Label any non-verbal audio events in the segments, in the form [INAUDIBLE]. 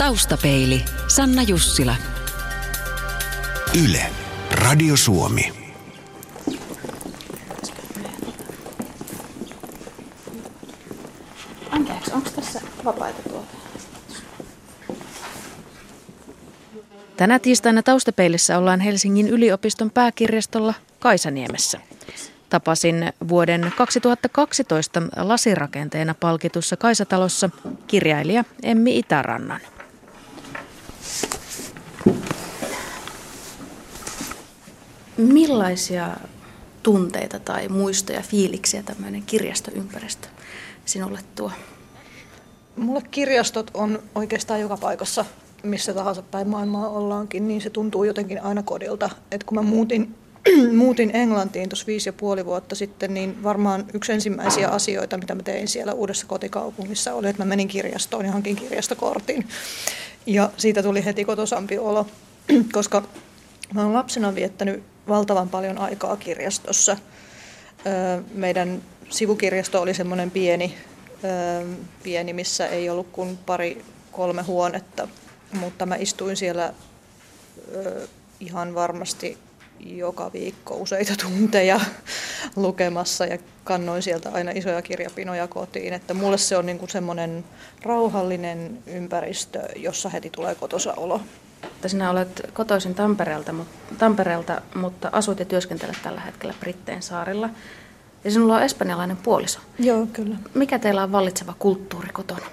Taustapeili, Sanna Jussila. Yle, Radio Suomi. Anteeksi, onko tässä vapaita tuota? Tänä tiistaina taustapeilissä ollaan Helsingin yliopiston pääkirjastolla Kaisaniemessä. Tapasin vuoden 2012 lasirakenteena palkitussa Kaisatalossa kirjailija Emmi Itärannan. Millaisia tunteita tai muistoja, fiiliksiä tämmöinen kirjastoympäristö sinulle tuo? Mulle kirjastot on oikeastaan joka paikassa, missä tahansa päin maailmaa ollaankin, niin se tuntuu jotenkin aina kodilta. Et kun mä muutin, [CLEARS THROAT] muutin Englantiin tuossa viisi ja puoli vuotta sitten, niin varmaan yksi ensimmäisiä asioita, mitä mä tein siellä uudessa kotikaupungissa, oli, että mä menin kirjastoon ja hankin kirjastokortin. Ja siitä tuli heti kotosampi olo, [CLEARS THROAT] koska mä oon lapsena viettänyt valtavan paljon aikaa kirjastossa. Meidän sivukirjasto oli semmoinen pieni, pieni, missä ei ollut kuin pari kolme huonetta, mutta mä istuin siellä ihan varmasti joka viikko useita tunteja [LAUGHS] lukemassa ja kannoin sieltä aina isoja kirjapinoja kotiin. Että mulle se on niin semmoinen rauhallinen ympäristö, jossa heti tulee kotosa olo että sinä olet kotoisin Tampereelta, Tampereelta, mutta asut ja työskentelet tällä hetkellä Britteen saarilla. Ja sinulla on espanjalainen puoliso. Joo, kyllä. Mikä teillä on vallitseva kulttuuri kotona?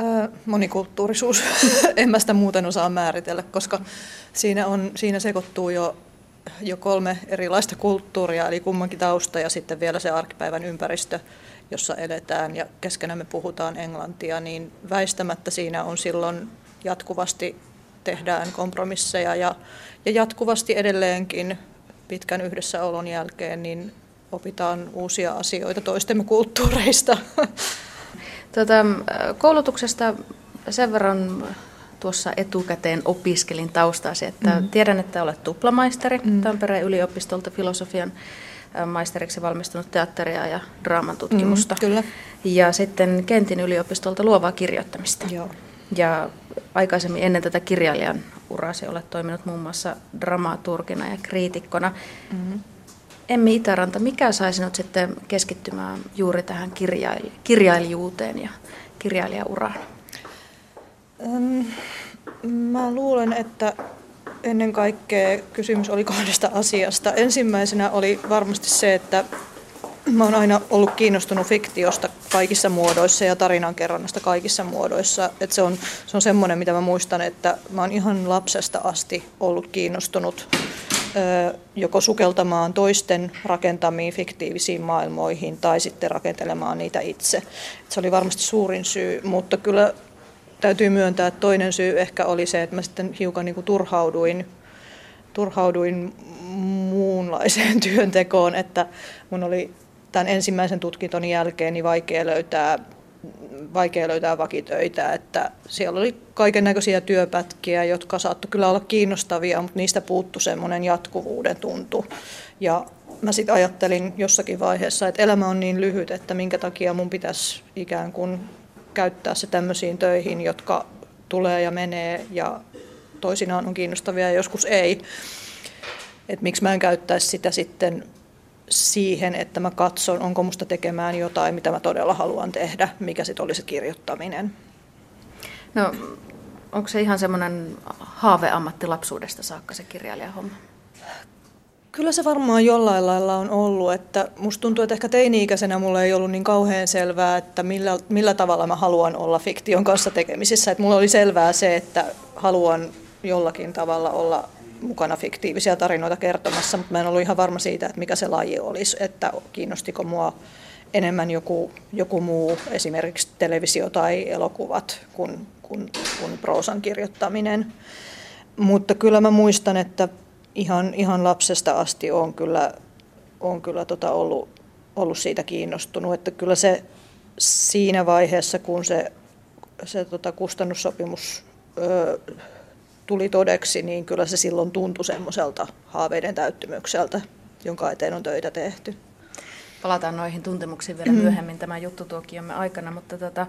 Öö, monikulttuurisuus. [LAUGHS] en mä sitä muuten osaa määritellä, koska siinä, on, siinä sekoittuu jo, jo kolme erilaista kulttuuria, eli kummankin tausta ja sitten vielä se arkipäivän ympäristö, jossa eletään ja keskenään me puhutaan englantia, niin väistämättä siinä on silloin jatkuvasti tehdään kompromisseja ja, ja jatkuvasti edelleenkin pitkän yhdessäolon jälkeen niin opitaan uusia asioita toistemme kulttuureista. [LAUGHS] Tuota, koulutuksesta sen verran tuossa etukäteen opiskelin taustasi, että mm. tiedän, että olet tuplamaisteri mm. Tampereen yliopistolta filosofian maisteriksi valmistunut teatteria ja draaman tutkimusta. Mm, kyllä. Ja sitten Kentin yliopistolta luovaa kirjoittamista. Joo. Ja aikaisemmin ennen tätä kirjailijan uraa se olet toiminut muun muassa dramaturgina ja kriitikkona. Mm-hmm. Emmi Itäranta, mikä sai sinut sitten keskittymään juuri tähän kirjail- kirjailijuuteen ja kirjailijauraan? Ähm, mä luulen, että ennen kaikkea kysymys oli kahdesta asiasta. Ensimmäisenä oli varmasti se, että Mä oon aina ollut kiinnostunut fiktiosta kaikissa muodoissa ja tarinankerronnasta kaikissa muodoissa. Et se, on, se on semmoinen, mitä mä muistan, että mä oon ihan lapsesta asti ollut kiinnostunut ö, joko sukeltamaan toisten rakentamiin fiktiivisiin maailmoihin tai sitten rakentelemaan niitä itse. Et se oli varmasti suurin syy, mutta kyllä täytyy myöntää, että toinen syy ehkä oli se, että mä sitten hiukan niin kuin turhauduin, turhauduin muunlaiseen [LAUGHS] työntekoon, että mun oli tämän ensimmäisen tutkintoni jälkeen niin vaikea löytää, vaikea löytää vakitöitä, että siellä oli kaiken näköisiä työpätkiä, jotka saattoi kyllä olla kiinnostavia, mutta niistä puuttu semmoinen jatkuvuuden tuntu. Ja mä sitten ajattelin jossakin vaiheessa, että elämä on niin lyhyt, että minkä takia mun pitäisi ikään kuin käyttää se tämmöisiin töihin, jotka tulee ja menee ja toisinaan on kiinnostavia ja joskus ei. Että miksi mä en käyttäisi sitä sitten siihen, että mä katson, onko musta tekemään jotain, mitä mä todella haluan tehdä, mikä sitten olisi kirjoittaminen. No, onko se ihan semmoinen haaveammatti lapsuudesta saakka se kirjailijahomma? Kyllä se varmaan jollain lailla on ollut, että musta tuntuu, että ehkä teini-ikäisenä mulle ei ollut niin kauhean selvää, että millä, millä tavalla mä haluan olla fiktion kanssa tekemisissä. Että mulla oli selvää se, että haluan jollakin tavalla olla mukana fiktiivisiä tarinoita kertomassa, mutta mä en ollut ihan varma siitä, että mikä se laji olisi, että kiinnostiko mua enemmän joku, joku muu, esimerkiksi televisio tai elokuvat, kuin, kuin, kuin proosan kirjoittaminen. Mutta kyllä mä muistan, että ihan, ihan lapsesta asti on kyllä, on kyllä tota ollut, ollut siitä kiinnostunut, että kyllä se siinä vaiheessa, kun se, se tota kustannussopimus öö, tuli todeksi, niin kyllä se silloin tuntui semmoiselta haaveiden täyttymykseltä, jonka eteen on töitä tehty. Palataan noihin tuntemuksiin vielä mm. myöhemmin tämän juttutuokiomme aikana, mutta tota,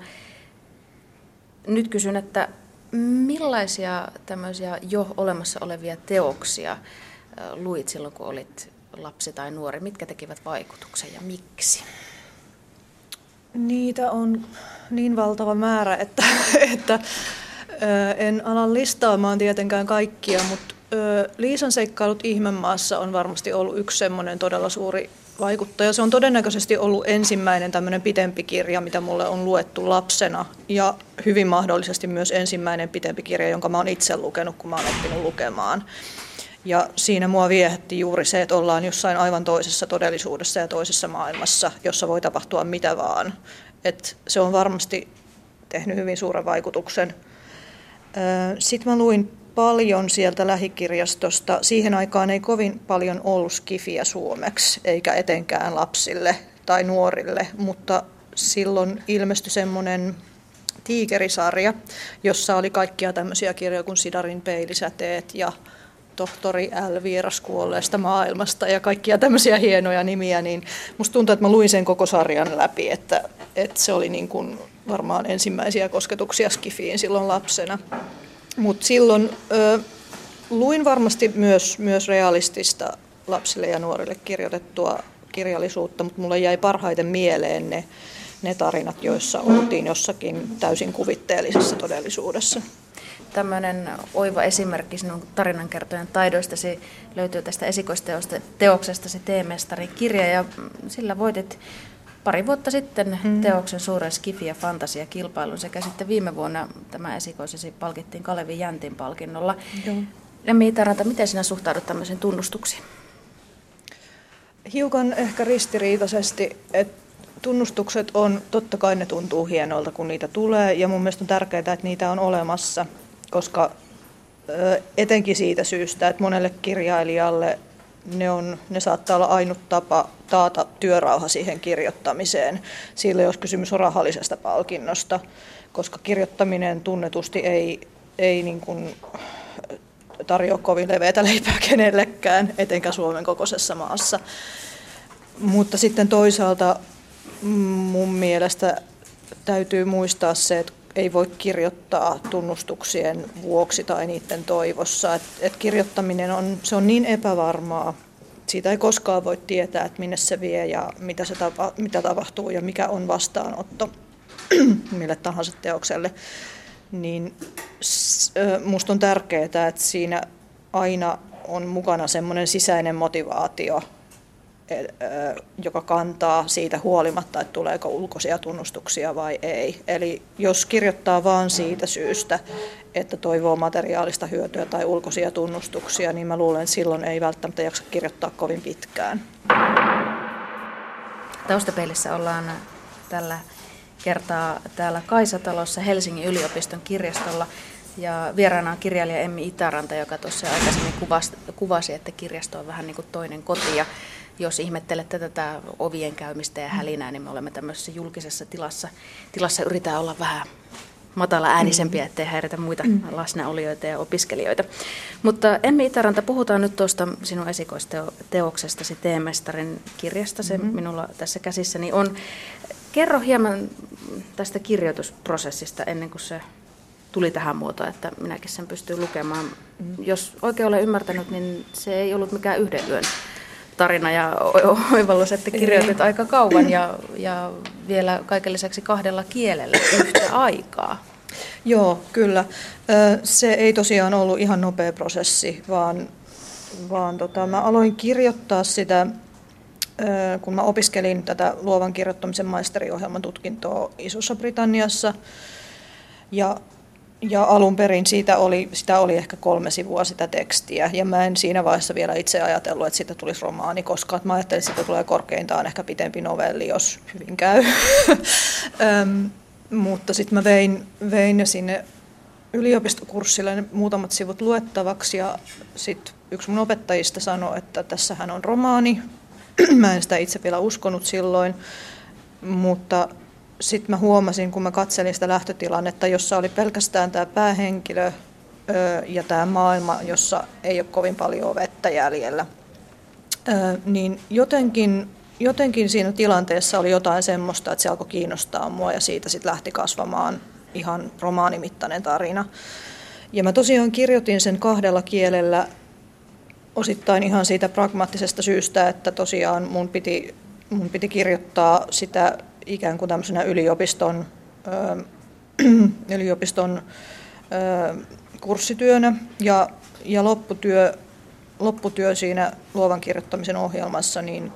nyt kysyn, että millaisia tämmöisiä jo olemassa olevia teoksia luit silloin, kun olit lapsi tai nuori? Mitkä tekivät vaikutuksen ja miksi? Niitä on niin valtava määrä, että, [LAUGHS] että en ala listaamaan tietenkään kaikkia, mutta Liisan seikkailut Ihmemaassa on varmasti ollut yksi semmoinen todella suuri vaikuttaja. Se on todennäköisesti ollut ensimmäinen tämmöinen pitempi kirja, mitä mulle on luettu lapsena ja hyvin mahdollisesti myös ensimmäinen pitempi kirja, jonka mä oon itse lukenut, kun mä oon oppinut lukemaan. Ja siinä mua viehätti juuri se, että ollaan jossain aivan toisessa todellisuudessa ja toisessa maailmassa, jossa voi tapahtua mitä vaan. Et se on varmasti tehnyt hyvin suuren vaikutuksen. Sitten mä luin paljon sieltä lähikirjastosta. Siihen aikaan ei kovin paljon ollut skifiä suomeksi, eikä etenkään lapsille tai nuorille, mutta silloin ilmestyi semmoinen tiikerisarja, jossa oli kaikkia tämmöisiä kirjoja kuin Sidarin peilisäteet ja tohtori L. Vieras kuolleesta maailmasta ja kaikkia tämmöisiä hienoja nimiä, niin musta tuntuu, että mä luin sen koko sarjan läpi, että, että se oli niin kuin varmaan ensimmäisiä kosketuksia Skifiin silloin lapsena. Mutta silloin ö, luin varmasti myös, myös realistista lapsille ja nuorille kirjoitettua kirjallisuutta, mutta mulle jäi parhaiten mieleen ne, ne tarinat, joissa oltiin jossakin täysin kuvitteellisessa todellisuudessa. Tämmöinen oiva esimerkki sinun tarinankertojen taidoistasi löytyy tästä esikoisteoksestasi Teemestarin kirja ja sillä voitit pari vuotta sitten mm. teoksen suuren skifi- ja fantasiakilpailun sekä sitten viime vuonna tämä esikoisesi palkittiin Kalevi Jäntin palkinnolla. Joo. Lemmi Itaranta, miten sinä suhtaudut tämmöisiin tunnustuksiin? Hiukan ehkä ristiriitaisesti, että tunnustukset on, totta kai ne tuntuu hienolta, kun niitä tulee, ja mun mielestä on tärkeää, että niitä on olemassa, koska etenkin siitä syystä, että monelle kirjailijalle ne, on, ne saattaa olla ainut tapa taata työrauha siihen kirjoittamiseen. Sillä jos kysymys on rahallisesta palkinnosta, koska kirjoittaminen tunnetusti ei, ei niin kuin tarjoa kovin leveätä leipää [LAUGHS] kenellekään, etenkään Suomen kokoisessa maassa. Mutta sitten toisaalta mun mielestä täytyy muistaa se, että ei voi kirjoittaa tunnustuksien vuoksi tai niiden toivossa. Et, et kirjoittaminen on, se on niin epävarmaa, siitä ei koskaan voi tietää, että minne se vie ja mitä, se tapa, mitä tapahtuu ja mikä on vastaanotto [CLEARS THROAT] mille tahansa teokselle. Niin musta on tärkeää, että siinä aina on mukana semmoinen sisäinen motivaatio, joka kantaa siitä huolimatta, että tuleeko ulkoisia tunnustuksia vai ei. Eli jos kirjoittaa vain siitä syystä, että toivoo materiaalista hyötyä tai ulkoisia tunnustuksia, niin mä luulen, että silloin ei välttämättä jaksa kirjoittaa kovin pitkään. Taustapeilissä ollaan tällä kertaa täällä Kaisatalossa Helsingin yliopiston kirjastolla. Ja vieraana on kirjailija Emmi Itäranta, joka tuossa aikaisemmin kuvasi, kuvasi, että kirjasto on vähän niin kuin toinen koti. Ja jos ihmettelette tätä ovien käymistä ja hälinää, niin me olemme tämmöisessä julkisessa tilassa. Tilassa yritetään olla vähän matala äänisempiä, ettei häiritä muita mm. läsnäolijoita ja opiskelijoita. Mutta Emmi Itäranta, puhutaan nyt tuosta sinun esikoisteoksestasi Teemestarin kirjasta, se mm-hmm. minulla tässä käsissäni on. Kerro hieman tästä kirjoitusprosessista ennen kuin se tuli tähän muotoon, että minäkin sen pystyn lukemaan. Mm. Jos oikein olen ymmärtänyt, niin se ei ollut mikään yhden yön tarina ja oivallus, että kirjoitit aika kauan ja, ja vielä kaiken lisäksi kahdella kielellä yhtä aikaa. Joo, kyllä. Se ei tosiaan ollut ihan nopea prosessi, vaan, vaan tota, mä aloin kirjoittaa sitä, kun mä opiskelin tätä luovan kirjoittamisen maisteriohjelman tutkintoa Isossa Britanniassa. Ja ja alun perin siitä oli, sitä oli ehkä kolme sivua sitä tekstiä, ja mä en siinä vaiheessa vielä itse ajatellut, että siitä tulisi romaani, koska mä ajattelin, että siitä tulee korkeintaan ehkä pitempi novelli, jos hyvin käy. [LAUGHS] Öm, mutta sitten mä vein, vein ne sinne yliopistokurssille ne muutamat sivut luettavaksi, ja sitten yksi mun opettajista sanoi, että tässähän on romaani. [CLEARS THROAT] mä en sitä itse vielä uskonut silloin, mutta sitten mä huomasin, kun mä katselin sitä lähtötilannetta, jossa oli pelkästään tämä päähenkilö ja tämä maailma, jossa ei ole kovin paljon vettä jäljellä, niin jotenkin, jotenkin siinä tilanteessa oli jotain semmoista, että se alkoi kiinnostaa mua ja siitä sitten lähti kasvamaan ihan romaanimittainen tarina. Ja mä tosiaan kirjoitin sen kahdella kielellä osittain ihan siitä pragmaattisesta syystä, että tosiaan mun piti, mun piti kirjoittaa sitä ikään kuin tämmöisenä yliopiston, [CLEARS THROAT] yliopiston kurssityönä ja, ja lopputyö, lopputyö siinä luovan kirjoittamisen ohjelmassa niin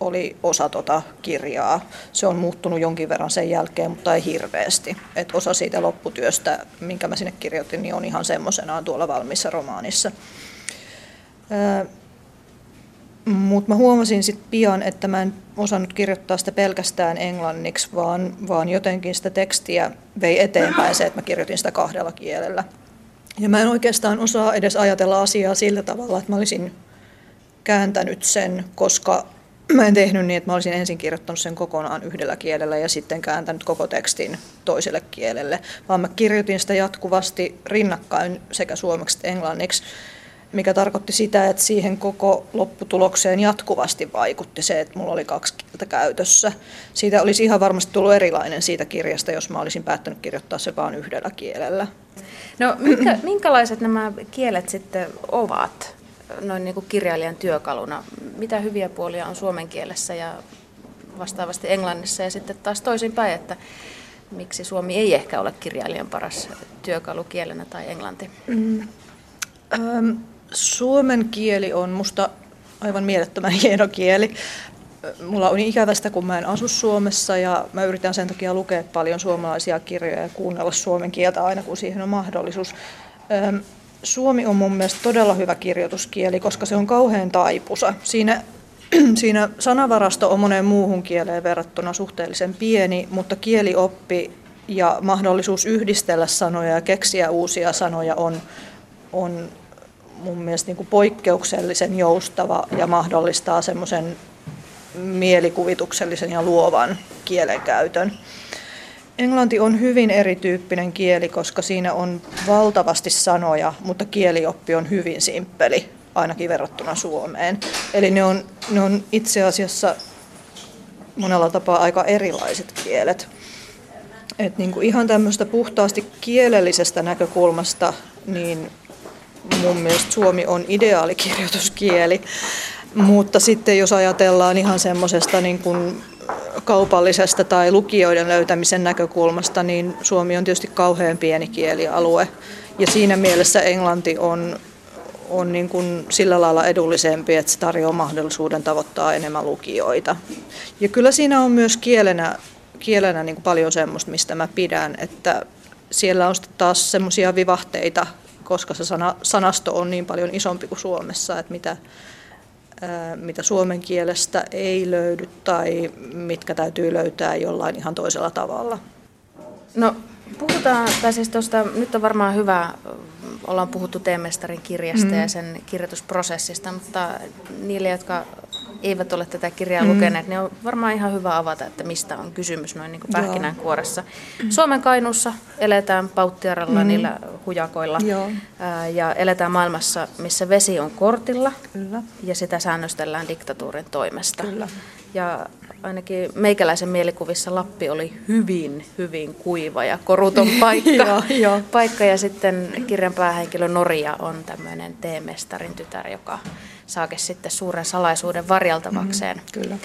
oli osa tota kirjaa. Se on muuttunut jonkin verran sen jälkeen, mutta ei hirveästi. Et osa siitä lopputyöstä, minkä mä sinne kirjoitin, niin on ihan semmoisenaan tuolla valmissa romaanissa. Mutta mä huomasin sitten pian, että mä en osannut kirjoittaa sitä pelkästään englanniksi, vaan, vaan jotenkin sitä tekstiä vei eteenpäin se, että mä kirjoitin sitä kahdella kielellä. Ja mä en oikeastaan osaa edes ajatella asiaa sillä tavalla, että mä olisin kääntänyt sen, koska mä en tehnyt niin, että mä olisin ensin kirjoittanut sen kokonaan yhdellä kielellä ja sitten kääntänyt koko tekstin toiselle kielelle, vaan mä kirjoitin sitä jatkuvasti rinnakkain sekä suomeksi että englanniksi, mikä tarkoitti sitä, että siihen koko lopputulokseen jatkuvasti vaikutti se, että mulla oli kaksi kieltä käytössä. Siitä olisi ihan varmasti tullut erilainen siitä kirjasta, jos mä olisin päättänyt kirjoittaa se vain yhdellä kielellä. No minkä, [CLEARS THROAT] minkälaiset nämä kielet sitten ovat? noin niin kuin kirjailijan työkaluna. Mitä hyviä puolia on suomen kielessä ja vastaavasti englannissa ja sitten taas toisinpäin, että miksi suomi ei ehkä ole kirjailijan paras työkalu kielenä tai englanti? Mm. Suomen kieli on musta aivan mielettömän [LAUGHS] hieno kieli. Mulla on ikävästä, kun mä en asu Suomessa ja mä yritän sen takia lukea paljon suomalaisia kirjoja ja kuunnella suomen kieltä aina, kun siihen on mahdollisuus. Suomi on mun mielestä todella hyvä kirjoituskieli, koska se on kauhean taipusa. Siinä, [CLEARS THROAT] siinä sanavarasto on moneen muuhun kieleen verrattuna suhteellisen pieni, mutta kielioppi ja mahdollisuus yhdistellä sanoja ja keksiä uusia sanoja on, on mun mielestä niin kuin poikkeuksellisen joustava ja mahdollistaa semmoisen mielikuvituksellisen ja luovan kielenkäytön. Englanti on hyvin erityyppinen kieli, koska siinä on valtavasti sanoja, mutta kielioppi on hyvin simppeli, ainakin verrattuna Suomeen. Eli ne on, ne on itse asiassa monella tapaa aika erilaiset kielet. Et niin kuin ihan tämmöistä puhtaasti kielellisestä näkökulmasta, niin mun mielestä suomi on ideaalikirjoituskieli. Mutta sitten jos ajatellaan ihan semmoisesta niin kuin kaupallisesta tai lukijoiden löytämisen näkökulmasta, niin suomi on tietysti kauhean pieni kielialue. Ja siinä mielessä englanti on, on niin kuin sillä lailla edullisempi, että se tarjoaa mahdollisuuden tavoittaa enemmän lukijoita. Ja kyllä siinä on myös kielenä, kielenä niin kuin paljon semmoista, mistä mä pidän, että siellä on taas semmoisia vivahteita, koska se sana, sanasto on niin paljon isompi kuin Suomessa, että mitä, mitä suomen kielestä ei löydy tai mitkä täytyy löytää jollain ihan toisella tavalla. No puhutaan, tai siis tuosta, nyt on varmaan hyvä, ollaan puhuttu Teemestarin kirjasta mm. ja sen kirjoitusprosessista, mutta niille, jotka eivät ole tätä kirjaa mm. lukeneet, niin on varmaan ihan hyvä avata, että mistä on kysymys noin niin kuin pähkinänkuoressa. Mm. Suomen Kainuussa eletään pauttiaralla mm. niillä hujakoilla Joo. ja eletään maailmassa, missä vesi on kortilla Kyllä. ja sitä säännöstellään diktatuurin toimesta. Kyllä. Ja ainakin meikäläisen mielikuvissa Lappi oli hyvin, hyvin kuiva ja koruton [LAUGHS] paikka. joo, joo. paikka. Ja sitten kirjan päähenkilö Noria on tämmöinen teemestarin tytär, joka saakin sitten suuren salaisuuden varjeltavakseen. Mm, kyllä.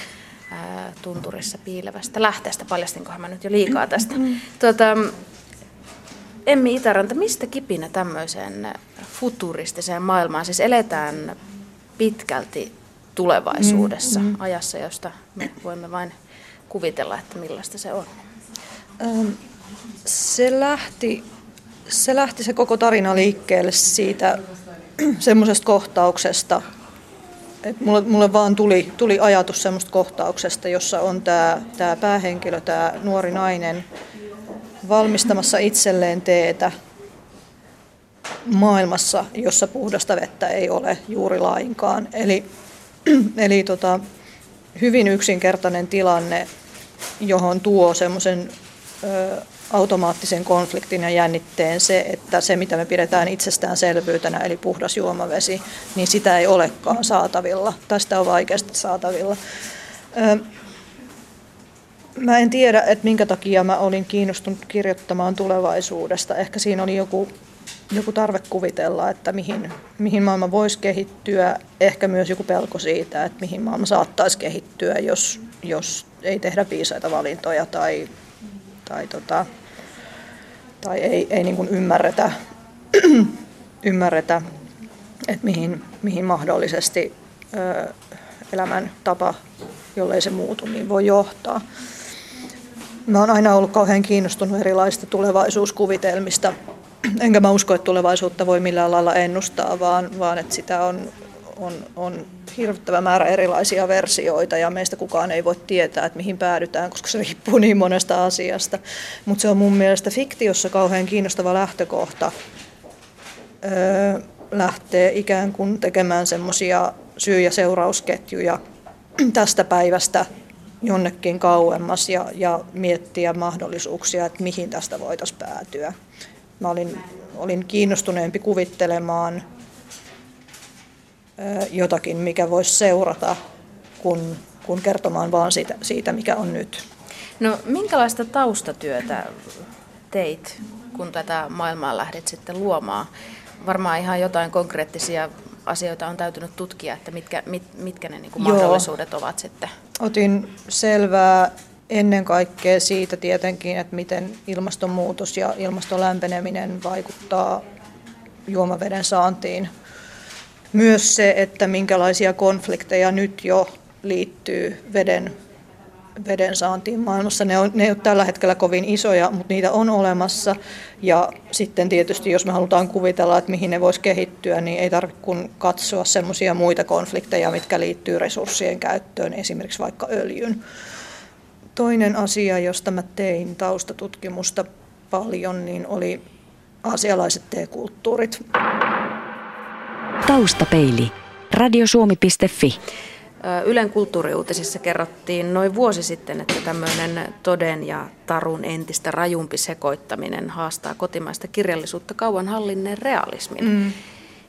tunturissa piilevästä lähteestä. Paljastinkohan mä nyt jo liikaa tästä. Mm. Tuota, Emmi Itäranta, mistä kipinä tämmöiseen futuristiseen maailmaan? Siis eletään pitkälti tulevaisuudessa, mm, mm. ajassa, josta me voimme vain kuvitella, että millaista se on. Se lähti, se lähti se koko tarina liikkeelle siitä [CLEARS THROAT] semmoisesta kohtauksesta, että mulle, mulle vaan tuli, tuli ajatus semmoista kohtauksesta, jossa on tämä tää päähenkilö, tämä nuori nainen, valmistamassa itselleen teetä maailmassa, jossa puhdasta vettä ei ole juuri lainkaan. Eli, [CLEARS THROAT] eli tota, hyvin yksinkertainen tilanne, johon tuo semmoisen automaattisen konfliktin ja jännitteen se, että se mitä me pidetään itsestäänselvyytenä, eli puhdas juomavesi, niin sitä ei olekaan saatavilla. Tästä on vaikeasti saatavilla. mä en tiedä, että minkä takia mä olin kiinnostunut kirjoittamaan tulevaisuudesta. Ehkä siinä oli joku, joku tarve kuvitella, että mihin, mihin maailma voisi kehittyä. Ehkä myös joku pelko siitä, että mihin maailma saattaisi kehittyä, jos, jos ei tehdä viisaita valintoja tai, tai, tota, tai ei, ei niin kuin ymmärretä, [CLEARS THROAT] ymmärretä, että mihin, mihin mahdollisesti ö, elämäntapa, jollei se muutu, niin voi johtaa. Mä oon aina ollut kauhean kiinnostunut erilaisista tulevaisuuskuvitelmista. Enkä mä usko, että tulevaisuutta voi millään lailla ennustaa, vaan, vaan että sitä on, on, on hirvittävä määrä erilaisia versioita ja meistä kukaan ei voi tietää, että mihin päädytään, koska se riippuu niin monesta asiasta. Mutta se on mun mielestä fiktiossa kauhean kiinnostava lähtökohta öö, lähtee ikään kuin tekemään semmoisia syy- ja seurausketjuja tästä päivästä jonnekin kauemmas ja, ja miettiä mahdollisuuksia, että mihin tästä voitaisiin päätyä. Mä olin, olin kiinnostuneempi kuvittelemaan jotakin, mikä voisi seurata, kun, kun kertomaan vaan siitä, siitä, mikä on nyt. No minkälaista taustatyötä teit, kun tätä maailmaa lähdet sitten luomaan? Varmaan ihan jotain konkreettisia asioita on täytynyt tutkia, että mitkä, mit, mitkä ne niin kuin mahdollisuudet ovat sitten? Otin selvää ennen kaikkea siitä tietenkin, että miten ilmastonmuutos ja ilmaston lämpeneminen vaikuttaa juomaveden saantiin. Myös se, että minkälaisia konflikteja nyt jo liittyy veden veden saantiin maailmassa. Ne, on, ne ei ole tällä hetkellä kovin isoja, mutta niitä on olemassa. Ja sitten tietysti, jos me halutaan kuvitella, että mihin ne voisi kehittyä, niin ei tarvitse kun katsoa semmoisia muita konflikteja, mitkä liittyy resurssien käyttöön, esimerkiksi vaikka öljyn. Toinen asia, josta mä tein taustatutkimusta paljon, niin oli asialaiset teekulttuurit. Taustapeili. Radiosuomi.fi. Ylen kulttuuriuutisissa kerrottiin noin vuosi sitten, että tämmöinen toden ja tarun entistä rajumpi sekoittaminen haastaa kotimaista kirjallisuutta kauan hallinneen realismin. Mm.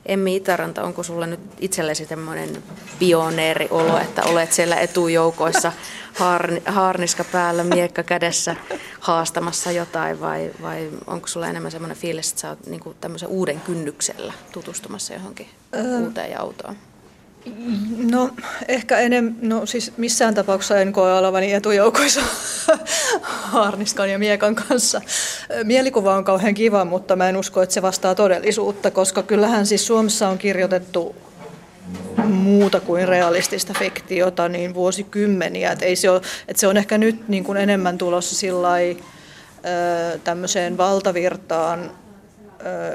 Emmi Itäranta, onko sulla nyt itsellesi tämmöinen pioneeriolo, että olet siellä etujoukoissa haarni, haarniska päällä, miekka kädessä haastamassa jotain vai, vai onko sulla enemmän semmoinen fiilis, että sä oot niin tämmöisen uuden kynnyksellä tutustumassa johonkin ähm. uuteen autoon? No ehkä enemmän, no siis missään tapauksessa en koe olevani etujoukoissa [LAUGHS] harniskan ja miekan kanssa. Mielikuva on kauhean kiva, mutta mä en usko, että se vastaa todellisuutta, koska kyllähän siis Suomessa on kirjoitettu muuta kuin realistista fiktiota niin vuosikymmeniä. Et ei se, ole, et se on ehkä nyt niin kuin enemmän tulossa sillai, tämmöiseen valtavirtaan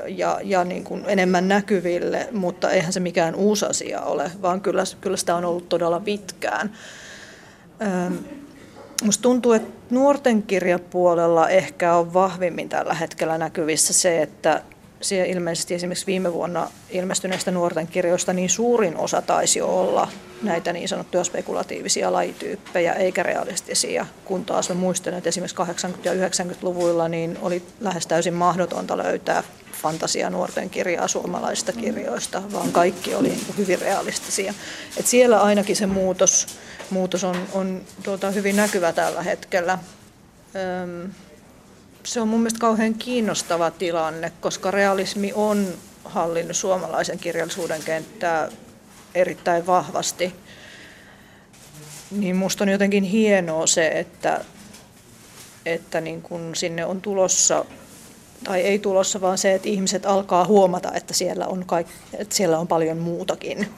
ja, ja niin kuin enemmän näkyville, mutta eihän se mikään uusi asia ole, vaan kyllä, kyllä sitä on ollut todella pitkään. Musta tuntuu, että nuorten kirjapuolella ehkä on vahvimmin tällä hetkellä näkyvissä se, että siellä ilmeisesti esimerkiksi viime vuonna ilmestyneistä nuorten kirjoista niin suurin osa taisi olla näitä niin sanottuja spekulatiivisia lajityyppejä eikä realistisia, kun taas mä muistelen, että esimerkiksi 80- ja 90-luvuilla niin oli lähes täysin mahdotonta löytää fantasia nuorten kirjaa suomalaisista kirjoista, vaan kaikki oli niin hyvin realistisia. Et siellä ainakin se muutos, muutos on, on tuota, hyvin näkyvä tällä hetkellä. Se on mun mielestä kauhean kiinnostava tilanne, koska realismi on hallinnut suomalaisen kirjallisuuden kenttää erittäin vahvasti. Niin musta on jotenkin hienoa se, että, että niin kun sinne on tulossa, tai ei tulossa, vaan se, että ihmiset alkaa huomata, että siellä on, kaik, että siellä on paljon muutakin.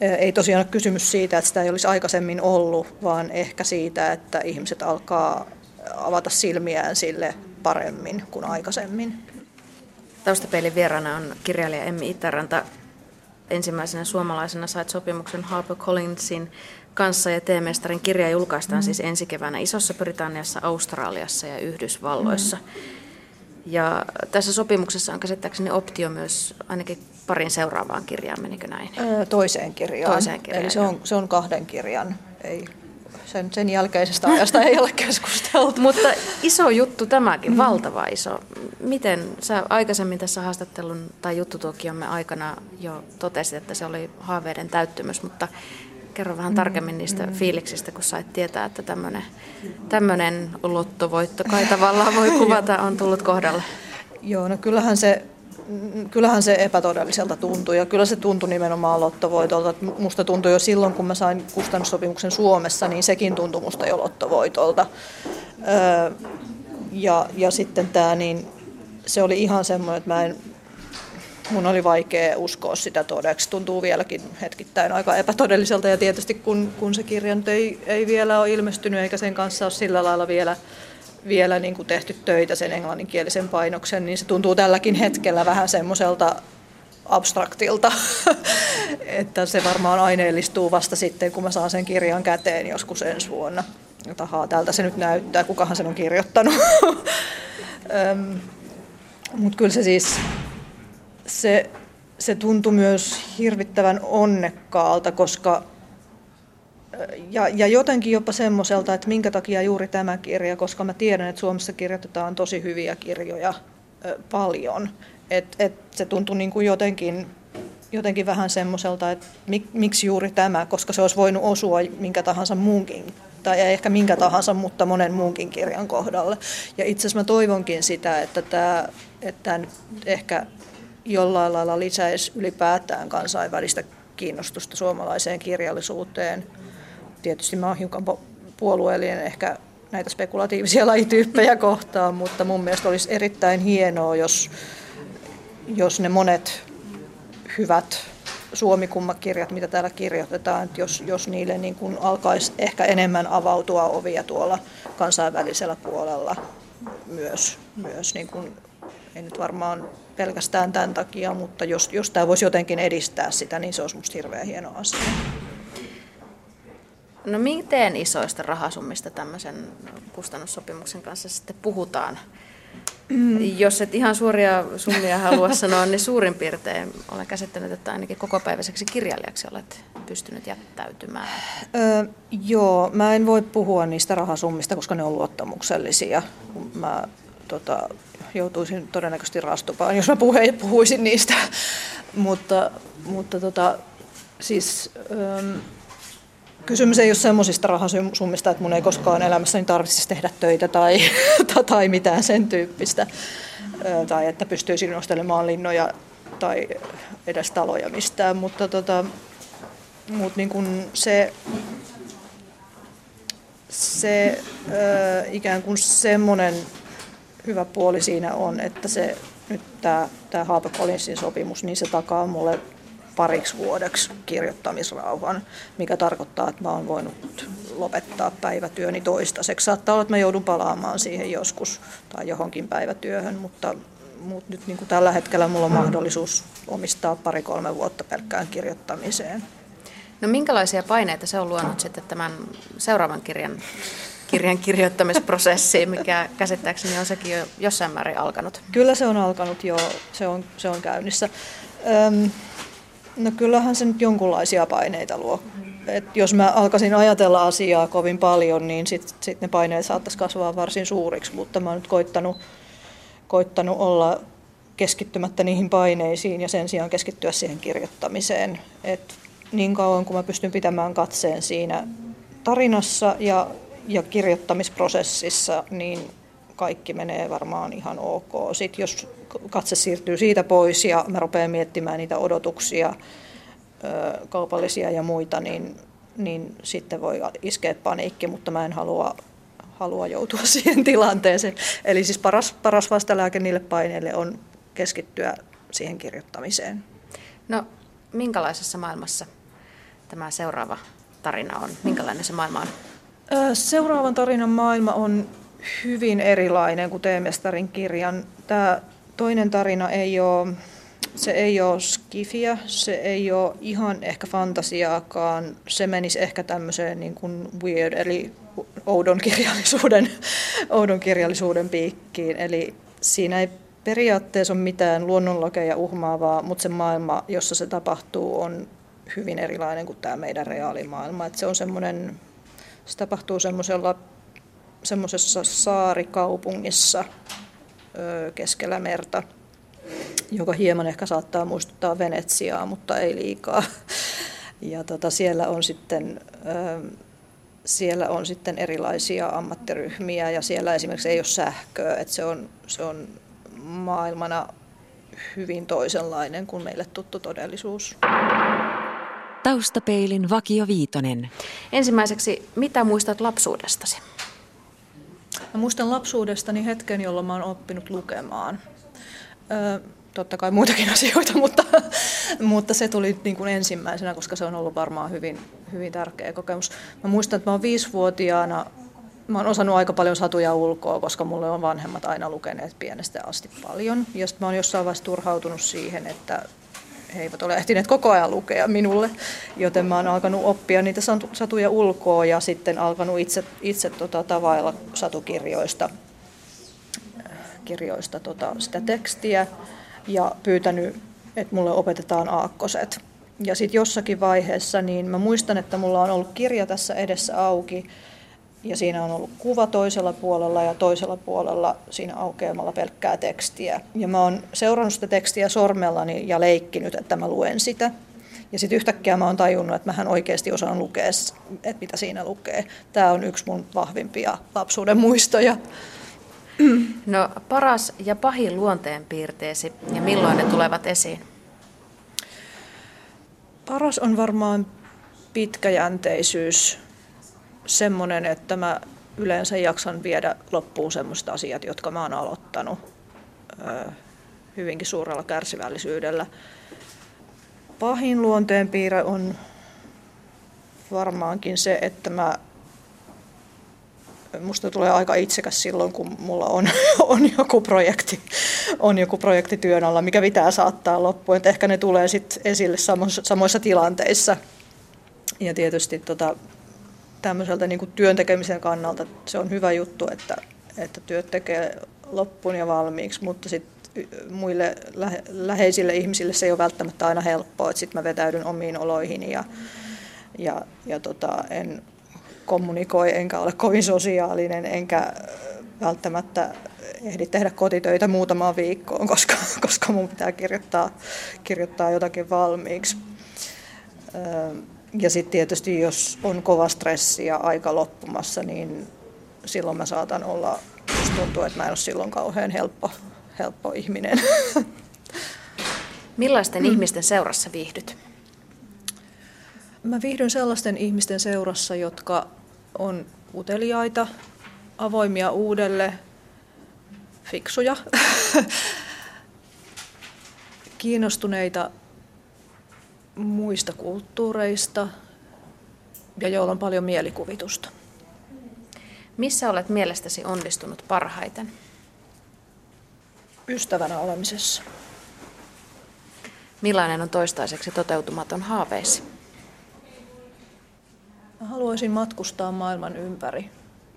Ei tosiaan ole kysymys siitä, että sitä ei olisi aikaisemmin ollut, vaan ehkä siitä, että ihmiset alkaa avata silmiään sille paremmin kuin aikaisemmin. Taustapeilin vieraana on kirjailija Emmi Itäranta. Ensimmäisenä suomalaisena sait sopimuksen Harper Collinsin kanssa ja teemestarin kirja julkaistaan mm. siis ensi keväänä Isossa Britanniassa, Australiassa ja Yhdysvalloissa. Mm. Ja tässä sopimuksessa on käsittääkseni optio myös ainakin parin seuraavaan kirjaan, menikö näin? Toiseen kirjaan. Toiseen kirjaan Eli se on, se on kahden kirjan, ei sen, sen jälkeisestä ajasta ei ole keskusteltu. [LAUGHS] Mutta iso juttu tämäkin, mm. valtava iso. Miten sä aikaisemmin tässä haastattelun tai juttutuokiomme aikana jo totesit, että se oli haaveiden täyttymys, mutta Kerro vähän tarkemmin niistä mm. fiiliksistä, kun sait tietää, että tämmöinen lottovoitto kai tavallaan voi [LAUGHS] kuvata on tullut kohdalle. Joo, no kyllähän se, kyllähän se epätodelliselta tuntui ja kyllä se tuntui nimenomaan lottovoitolta. Musta tuntui jo silloin, kun mä sain kustannussopimuksen Suomessa, niin sekin tuntui musta jo lottovoitolta. Öö, ja, ja sitten tämä, niin se oli ihan semmoinen, että mä en, mun oli vaikea uskoa sitä todeksi. Tuntuu vieläkin hetkittäin aika epätodelliselta ja tietysti kun, kun se kirja ei, ei vielä ole ilmestynyt eikä sen kanssa ole sillä lailla vielä, vielä niin kuin tehty töitä sen englanninkielisen painoksen, niin se tuntuu tälläkin hetkellä vähän semmoiselta abstraktilta, [LAUGHS] että se varmaan aineellistuu vasta sitten, kun mä saan sen kirjan käteen joskus ensi vuonna. Tahaa, tältä se nyt näyttää, kukahan sen on kirjoittanut. [LAUGHS] Mutta kyllä se siis, se, se tuntui myös hirvittävän onnekkaalta, koska ja, ja jotenkin jopa semmoiselta, että minkä takia juuri tämä kirja, koska mä tiedän, että Suomessa kirjoitetaan tosi hyviä kirjoja ö, paljon. Et, et se tuntui niin kuin jotenkin, jotenkin vähän semmoiselta, että mik, miksi juuri tämä, koska se olisi voinut osua minkä tahansa muunkin tai ehkä minkä tahansa, mutta monen muunkin kirjan kohdalle. Ja itse asiassa mä toivonkin sitä, että tämä, että ehkä jollain lailla lisäisi ylipäätään kansainvälistä kiinnostusta suomalaiseen kirjallisuuteen. Tietysti mä oon hiukan puolueellinen ehkä näitä spekulatiivisia [LAUGHS] lajityyppejä kohtaan, mutta mun mielestä olisi erittäin hienoa, jos, jos ne monet hyvät suomikummakirjat, mitä täällä kirjoitetaan, että jos, jos niille niin kuin alkaisi ehkä enemmän avautua ovia tuolla kansainvälisellä puolella myös, myös niin kuin, ei nyt varmaan pelkästään tämän takia, mutta jos, jos tämä voisi jotenkin edistää sitä, niin se olisi minusta hirveän hieno asia. No miten isoista rahasummista tämmöisen kustannussopimuksen kanssa sitten puhutaan? Mm. Jos et ihan suoria summia halua [LAUGHS] sanoa, niin suurin piirtein olen käsittänyt, että ainakin kokopäiväiseksi kirjailijaksi olet pystynyt jättäytymään. Öö, joo, mä en voi puhua niistä rahasummista, koska ne on luottamuksellisia. Mä tota, joutuisin todennäköisesti rastupaan, jos mä puhe, puhuisin niistä. mutta mutta tota, siis... Öö, Kysymys ei ole semmoisista rahasummista, että mun ei koskaan elämässäni tarvitsisi tehdä töitä tai, [LAUGHS] tai mitään sen tyyppistä. Tai että pystyisin nostelemaan linnoja tai edes taloja mistään. Mutta tota, mut niin kun se, se ö, ikään kuin semmoinen hyvä puoli siinä on, että se nyt tämä, tämä Harper Collinsin sopimus, niin se takaa mulle pariksi vuodeksi kirjoittamisrauhan, mikä tarkoittaa, että mä oon voinut lopettaa päivätyöni toistaiseksi. Saattaa olla, että mä joudun palaamaan siihen joskus tai johonkin päivätyöhön, mutta, mutta nyt niin kuin tällä hetkellä mulla on mahdollisuus omistaa pari-kolme vuotta pelkkään kirjoittamiseen. No minkälaisia paineita se on luonut sitten tämän seuraavan kirjan, kirjan kirjoittamisprosessiin, mikä käsittääkseni on sekin jo jossain määrin alkanut? Kyllä se on alkanut jo, se on, se on käynnissä. Öm, No kyllähän se nyt jonkunlaisia paineita luo. Et jos mä alkaisin ajatella asiaa kovin paljon, niin sitten sit ne paineet saattaisi kasvaa varsin suuriksi, mutta mä oon nyt koittanut, koittanut olla keskittymättä niihin paineisiin ja sen sijaan keskittyä siihen kirjoittamiseen. Et niin kauan kun mä pystyn pitämään katseen siinä tarinassa ja, ja kirjoittamisprosessissa, niin kaikki menee varmaan ihan ok. Sitten jos katse siirtyy siitä pois ja mä rupean miettimään niitä odotuksia, kaupallisia ja muita, niin, niin sitten voi iskeä paniikki, mutta mä en halua, halua joutua [LAUGHS] siihen tilanteeseen. Eli siis paras, paras vastalääke niille paineille on keskittyä siihen kirjoittamiseen. No, minkälaisessa maailmassa tämä seuraava tarina on? Minkälainen se maailma on? Seuraavan tarinan maailma on hyvin erilainen kuin Teemestarin kirjan. Tämä toinen tarina ei ole, se ei ole skifiä, se ei ole ihan ehkä fantasiaakaan. Se menisi ehkä tämmöiseen niin kuin weird, eli oudon kirjallisuuden, [LAUGHS] oudon kirjallisuuden piikkiin. Eli siinä ei periaatteessa ole mitään luonnonlakeja uhmaavaa, mutta se maailma, jossa se tapahtuu, on hyvin erilainen kuin tämä meidän reaalimaailma. Että se on semmoinen, se tapahtuu semmoisessa saarikaupungissa keskellä merta, joka hieman ehkä saattaa muistuttaa Venetsiaa, mutta ei liikaa. [LAUGHS] ja tota, siellä, on sitten, siellä on sitten erilaisia ammattiryhmiä ja siellä esimerkiksi ei ole sähköä, että se on, se on maailmana hyvin toisenlainen kuin meille tuttu todellisuus. Taustapeilin Vakio Viitonen. Ensimmäiseksi, mitä muistat lapsuudestasi? Mä muistan lapsuudestani hetken, jolloin mä oon oppinut lukemaan. Ö, totta kai muitakin [LAUGHS] asioita, mutta, mutta se tuli niin kuin ensimmäisenä, koska se on ollut varmaan hyvin, hyvin tärkeä kokemus. Mä muistan, että mä oon viisivuotiaana Mä oon osannut aika paljon satuja ulkoa, koska mulle on vanhemmat aina lukeneet pienestä asti paljon. Ja sitten mä oon jossain vaiheessa turhautunut siihen, että he eivät ole ehtineet koko ajan lukea minulle, joten mä oon alkanut oppia niitä satuja ulkoa ja sitten alkanut itse, itse tota, tavailla satukirjoista kirjoista tota, sitä tekstiä ja pyytänyt, että mulle opetetaan aakkoset. Ja sitten jossakin vaiheessa, niin mä muistan, että mulla on ollut kirja tässä edessä auki, ja siinä on ollut kuva toisella puolella ja toisella puolella siinä aukeamalla pelkkää tekstiä. Ja mä oon seurannut sitä tekstiä sormellani ja leikkinyt, että mä luen sitä. Ja sitten yhtäkkiä mä oon tajunnut, että mähän oikeasti osaan lukea, että mitä siinä lukee. Tämä on yksi mun vahvimpia lapsuuden muistoja. No paras ja pahin luonteenpiirteesi ja milloin ne tulevat esiin? Paras on varmaan pitkäjänteisyys semmoinen, että mä yleensä jaksan viedä loppuun semmoista asiat, jotka mä oon aloittanut hyvinkin suurella kärsivällisyydellä. Pahin luonteenpiirre on varmaankin se, että mä musta tulee aika itsekäs silloin, kun mulla on, [LAUGHS] on, joku, projekti, on joku projekti työn alla, mikä pitää saattaa loppuun. Et ehkä ne tulee sit esille samoissa, samoissa tilanteissa. Ja tietysti tota, tämmöiseltä niin työn tekemisen kannalta se on hyvä juttu, että, että työt tekee loppuun ja valmiiksi, mutta sitten muille lähe, läheisille ihmisille se ei ole välttämättä aina helppoa, että sitten mä vetäydyn omiin oloihin ja, ja, ja tota, en kommunikoi enkä ole kovin sosiaalinen enkä välttämättä ehdi tehdä kotitöitä muutamaan viikkoon, [LAUGHS] koska, koska mun pitää kirjoittaa, kirjoittaa jotakin valmiiksi. Ja sitten tietysti, jos on kova stressi ja aika loppumassa, niin silloin mä saatan olla, jos tuntuu, että mä en ole silloin kauhean helppo, helppo ihminen. [LAUGHS] Millaisten mm. ihmisten seurassa viihdyt? Mä viihdyn sellaisten ihmisten seurassa, jotka on uteliaita, avoimia uudelle, fiksuja, [LAUGHS] kiinnostuneita muista kulttuureista ja joilla on paljon mielikuvitusta. Missä olet mielestäsi onnistunut parhaiten? Ystävänä olemisessa. Millainen on toistaiseksi toteutumaton haaveesi? Mä haluaisin matkustaa maailman ympäri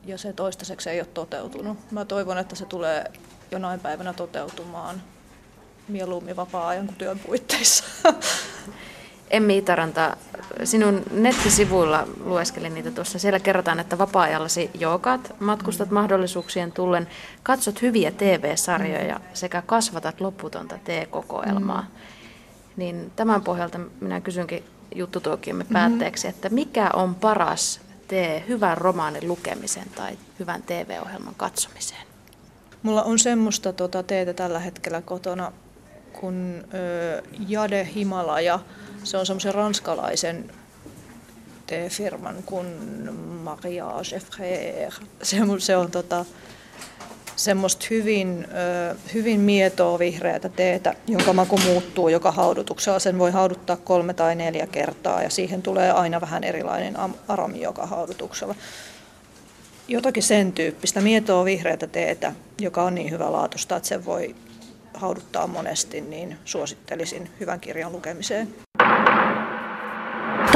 ja se toistaiseksi ei ole toteutunut. Mä toivon, että se tulee jonain päivänä toteutumaan mieluummin vapaa-ajan kuin työn puitteissa. [LAUGHS] Emmi Itaranta, sinun nettisivuilla lueskelin niitä tuossa. Siellä kerrotaan, että vapaa-ajallasi joogaat, matkustat mahdollisuuksien tullen, katsot hyviä TV-sarjoja sekä kasvatat lopputonta T-kokoelmaa. Mm. Niin tämän pohjalta minä kysynkin juttutuokiomme mm-hmm. päätteeksi, että mikä on paras tee hyvän romaanin lukemisen tai hyvän TV-ohjelman katsomiseen? Mulla on semmoista tuota teetä tällä hetkellä kotona kuin ö, Jade Himalaja – se on semmoisen ranskalaisen teefirman kuin Mariage Frère. Se, se on tota, semmoista hyvin, hyvin mietoa vihreätä teetä, jonka maku muuttuu joka haudutuksella. Sen voi hauduttaa kolme tai neljä kertaa ja siihen tulee aina vähän erilainen aromi joka haudutuksella. Jotakin sen tyyppistä mietoa vihreätä teetä, joka on niin hyvä laatusta, että sen voi hauduttaa monesti, niin suosittelisin hyvän kirjan lukemiseen.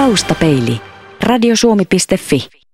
Taustapeili. Radiosuomi.fi